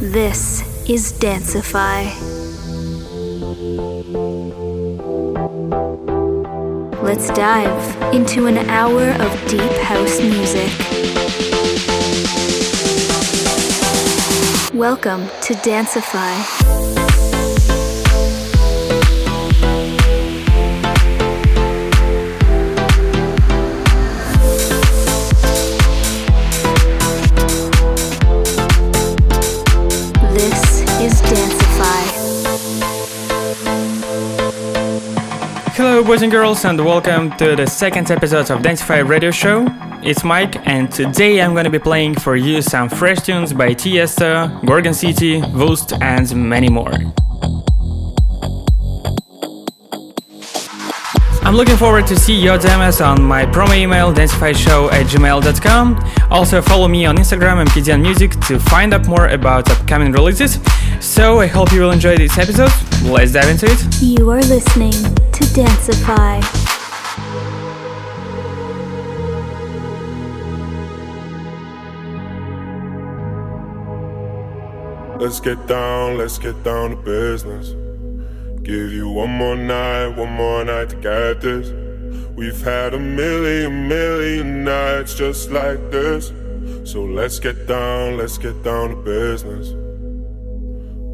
This is Danceify. Let's dive into an hour of deep house music. Welcome to Danceify. Boys and girls, and welcome to the second episode of Danceify Radio Show. It's Mike, and today I'm gonna be playing for you some fresh tunes by Tiesto, Gorgon City, Voost, and many more. I'm looking forward to see your demos on my promo email danceifyshow at gmail.com. Also follow me on Instagram MKDN Music to find out more about upcoming releases. So I hope you will enjoy this episode. Let's dive into it. You are listening to Danceify. Let's get down, let's get down to business. Give you one more night, one more night to get this. We've had a million, million nights just like this. So let's get down, let's get down to business.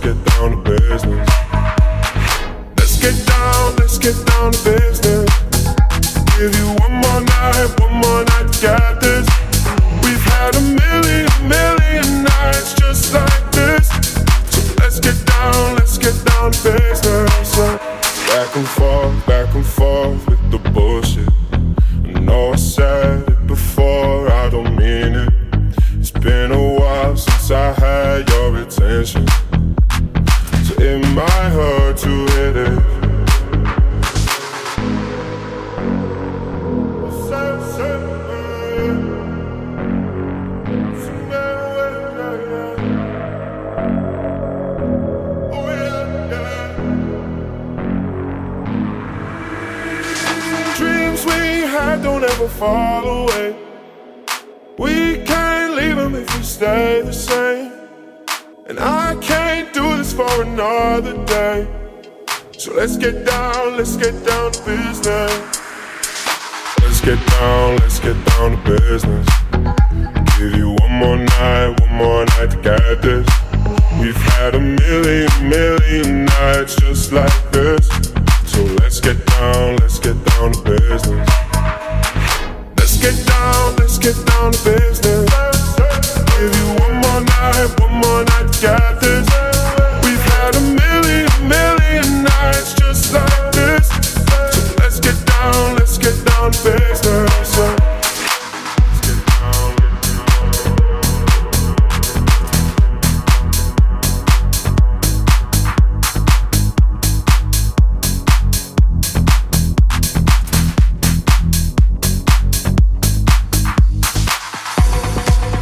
down to Let's get down, let's get down to business. Give you one more night, one more night to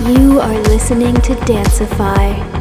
You are listening to Danceify.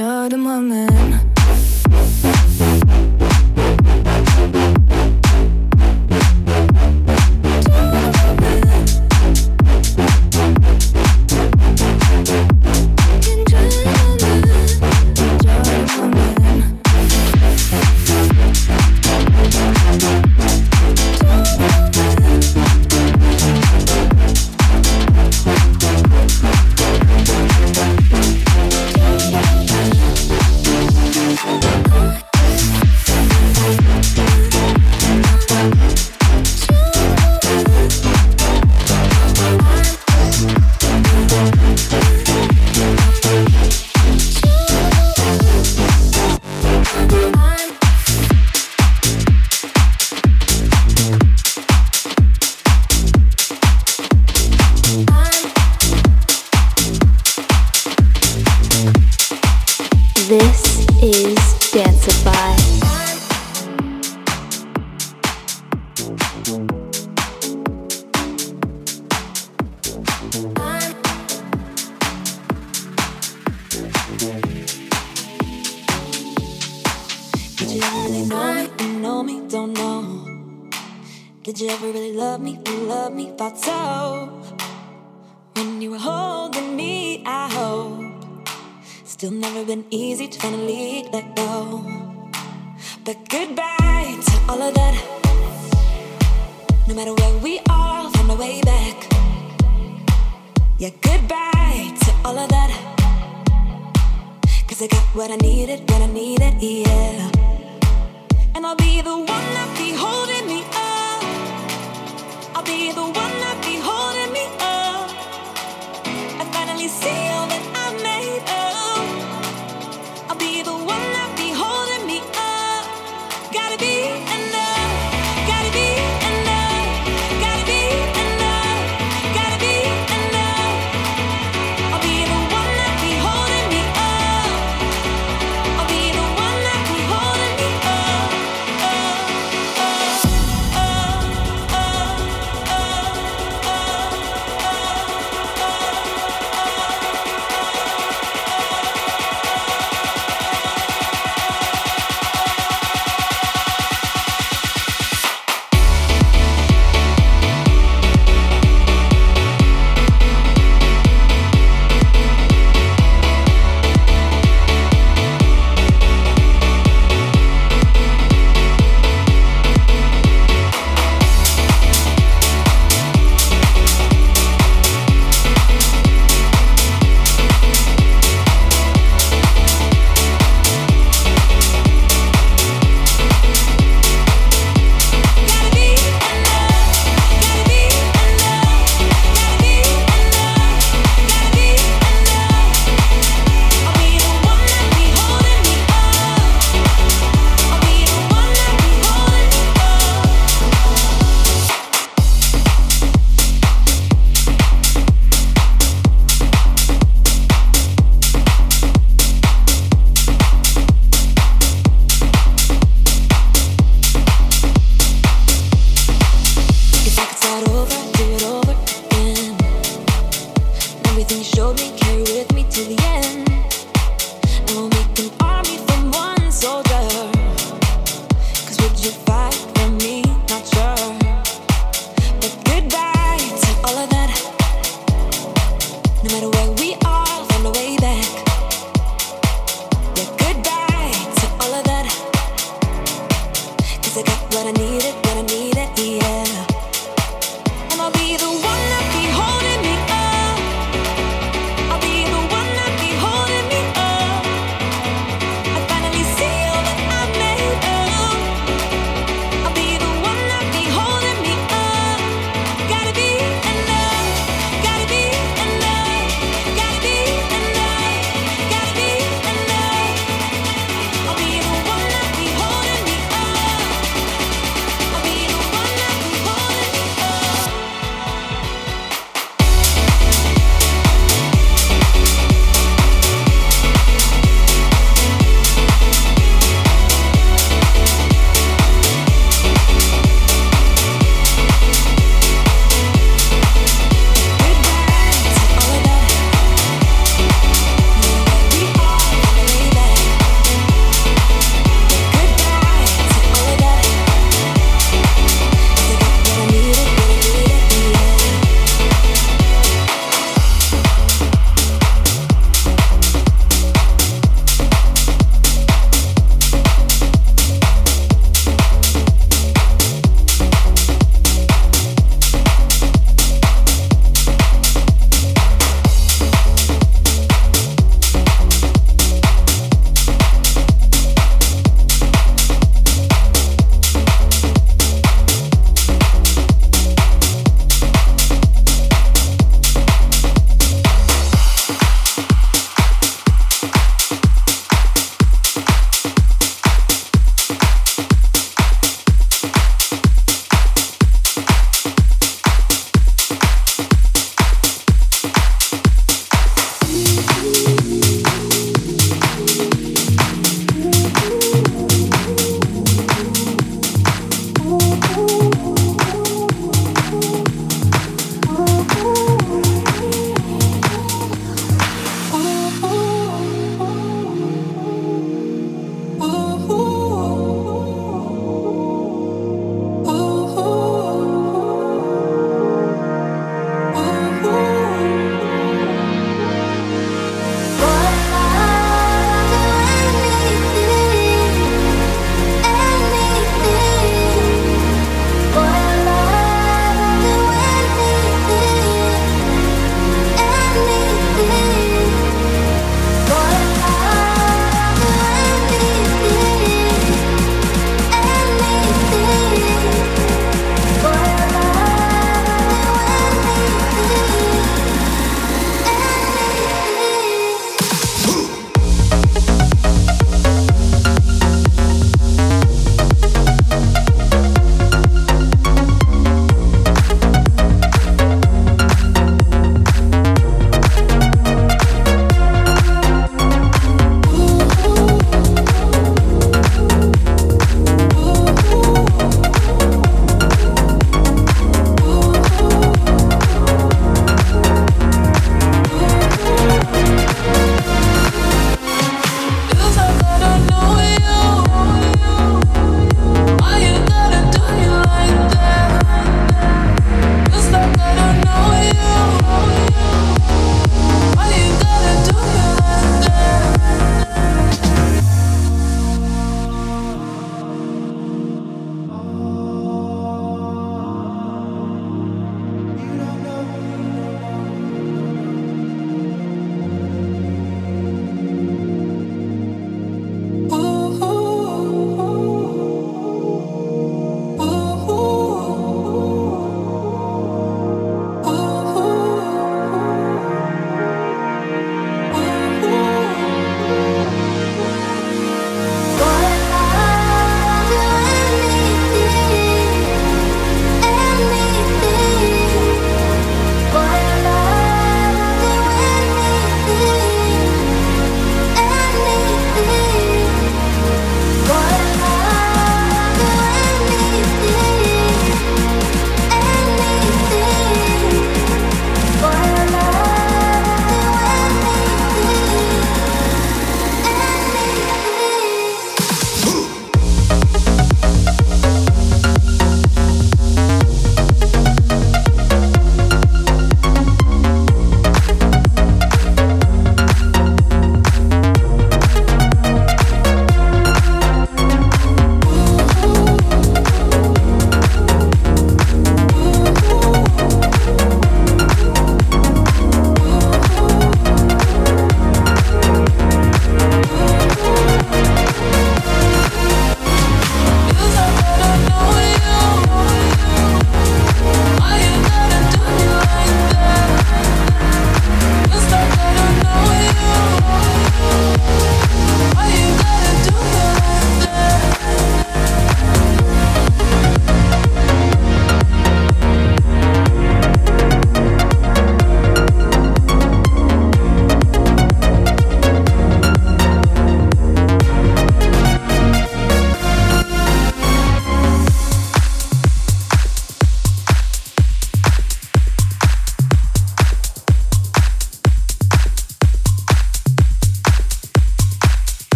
of the moment No matter where we are, find way back. Yeah, goodbye to all of I got what I needed I needed, yeah. And I'll be the one that be holding me up. I'll be the one that be holding me up. I finally see you.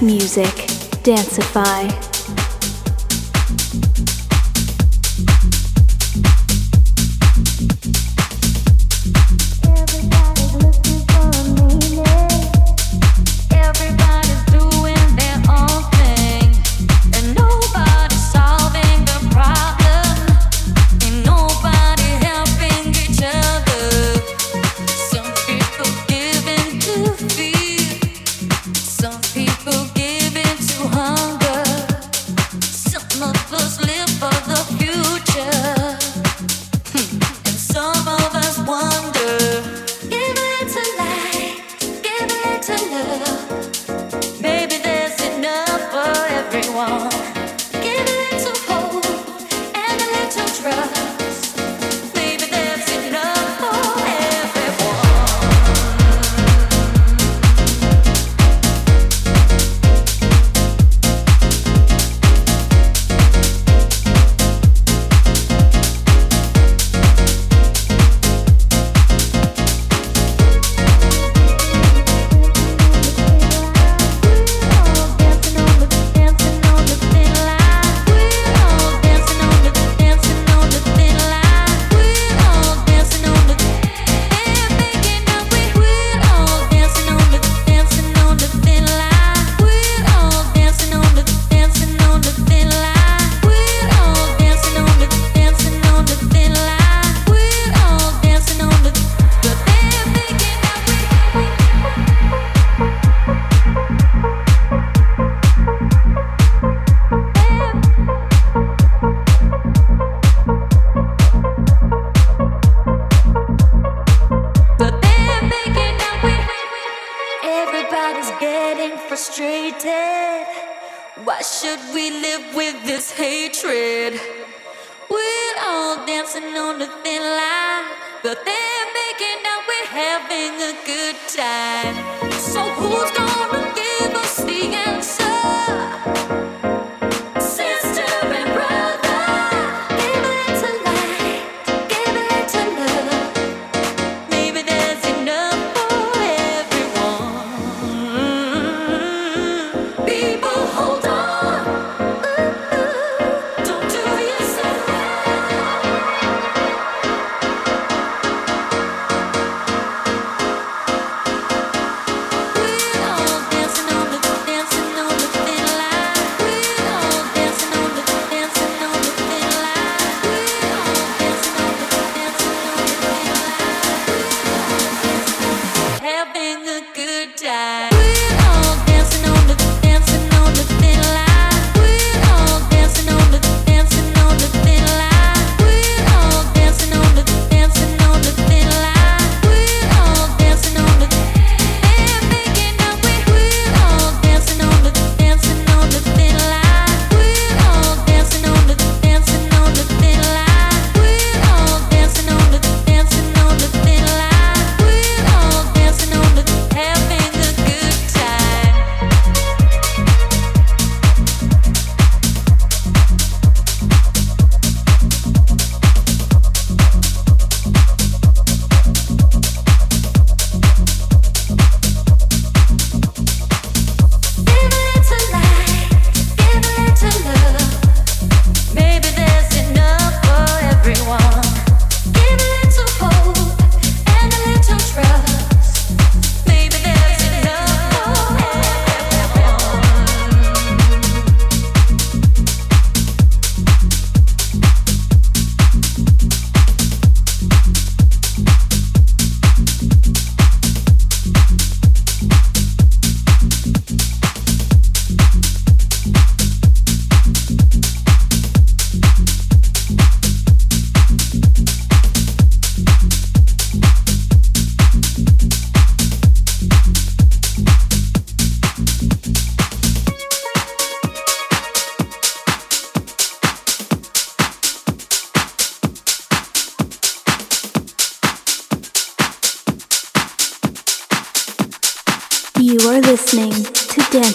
Music. Danceify.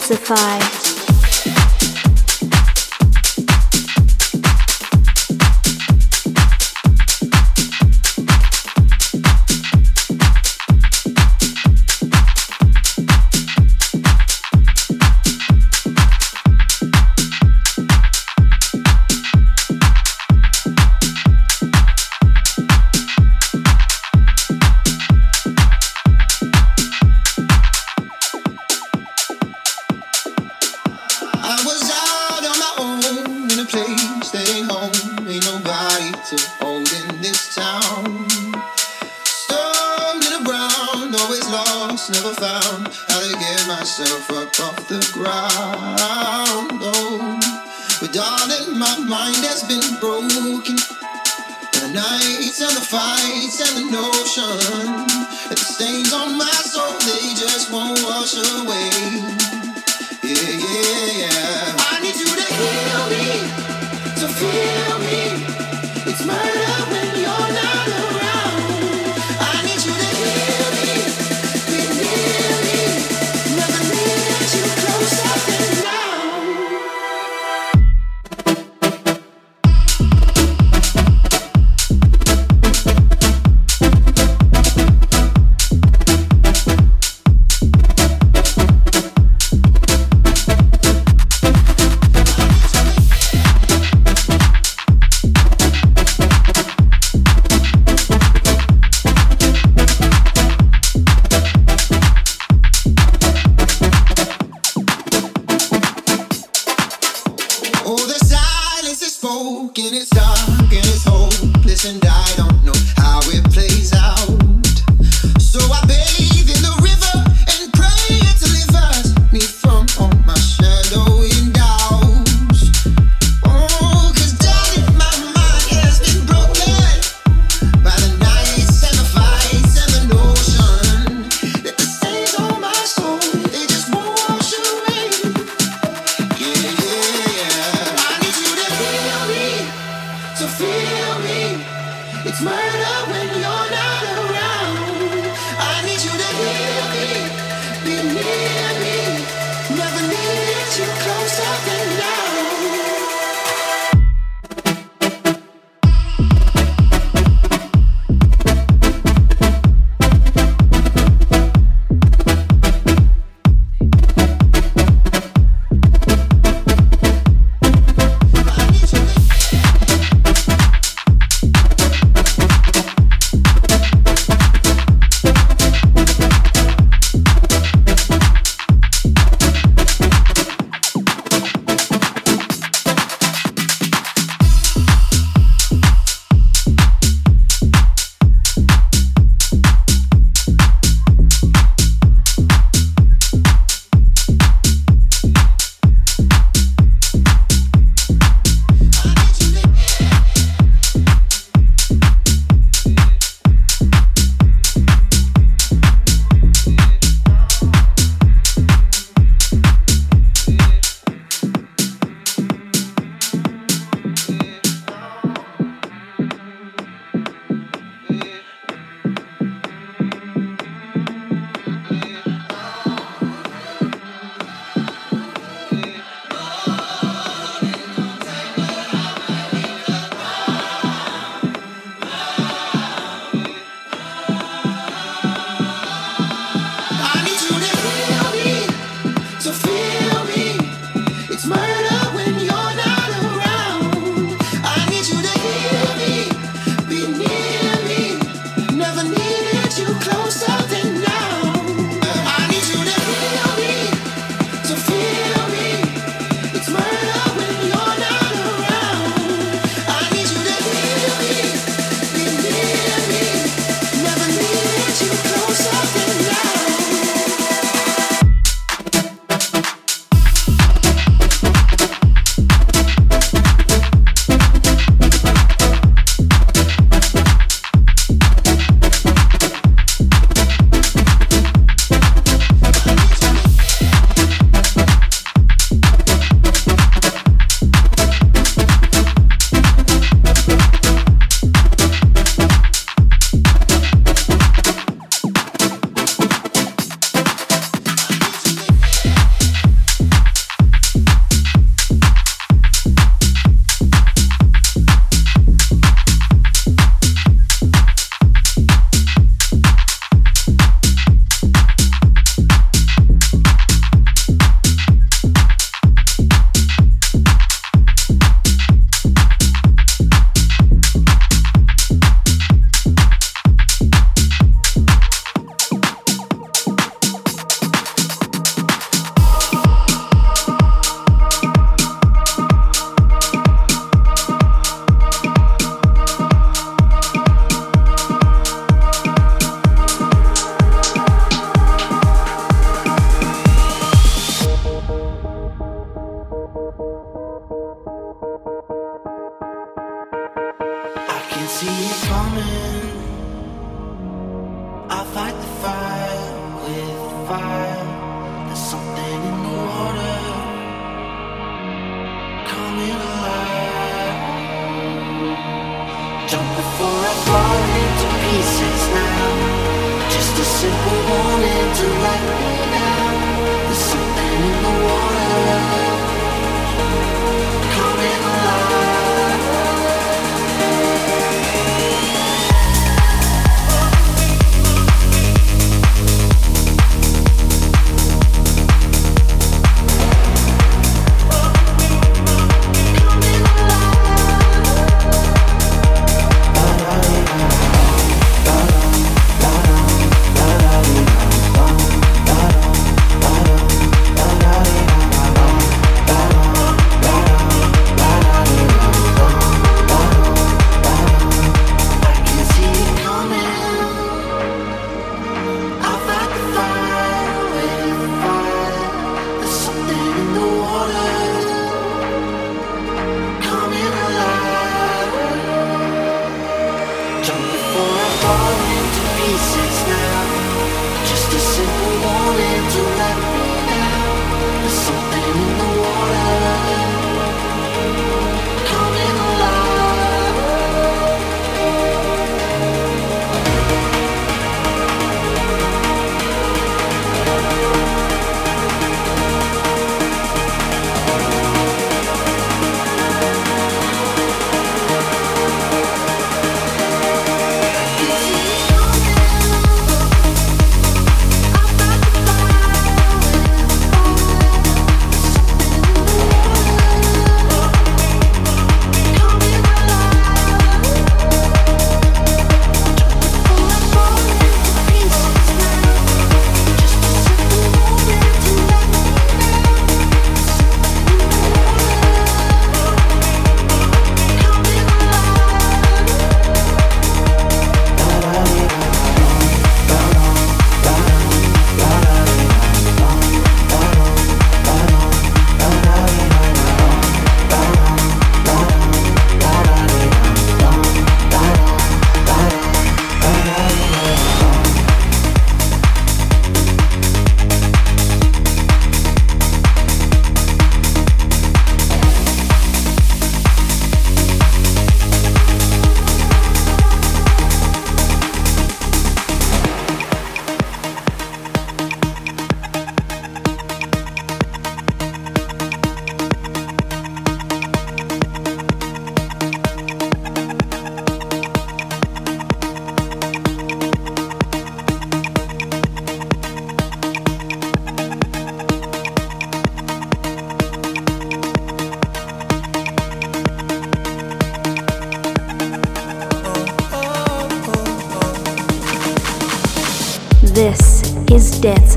Danceify.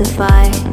Seeing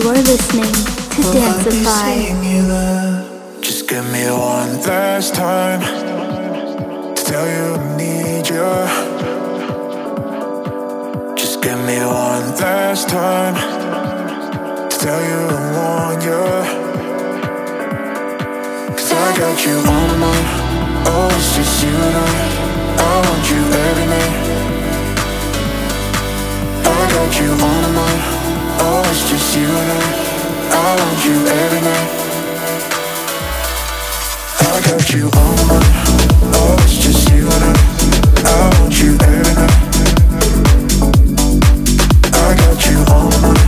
You are listening to Will Just give me one time to tell you need. Just give me one time to tell you want. Cause I got you on my oh, you you on my Oh, it's just you and I. I want you every night. I got you on my. Oh, it's just you and I. I want you every night. I got you on my.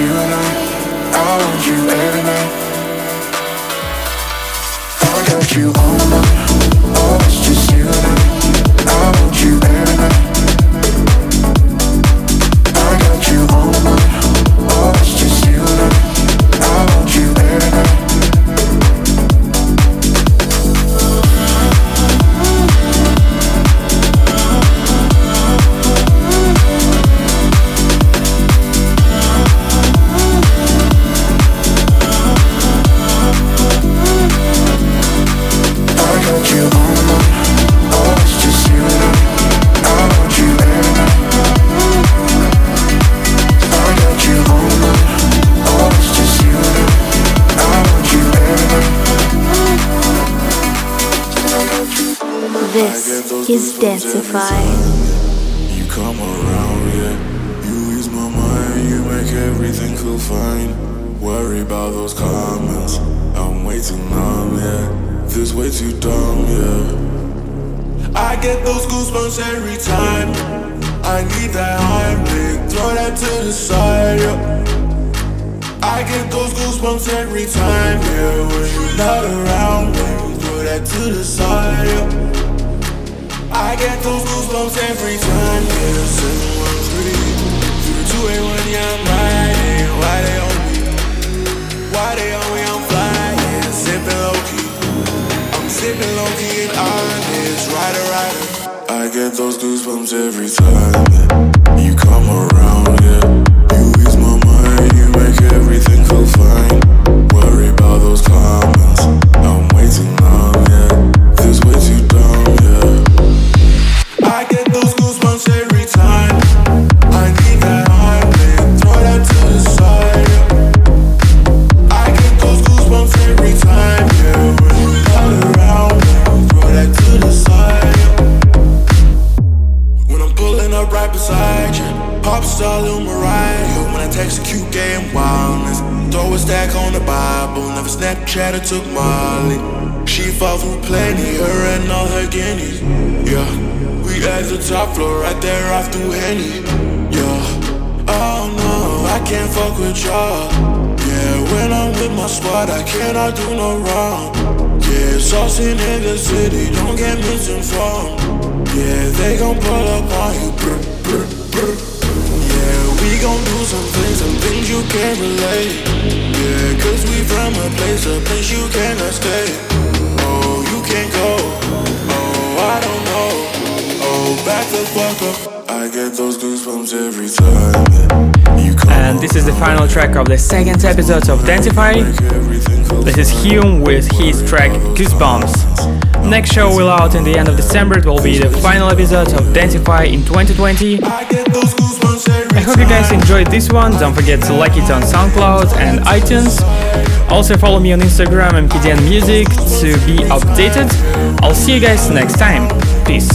you and I, I want you Spotify. is the final track of the second episode of Densify. This is HVME with his track Goosebumps. Next show will out in the end of December. It will be the final episode of Densify in 2020. I hope you guys enjoyed this one. Don't forget to like it on SoundCloud and iTunes. Also follow me on Instagram MKDN Music to be updated. I'll see you guys next time. Peace.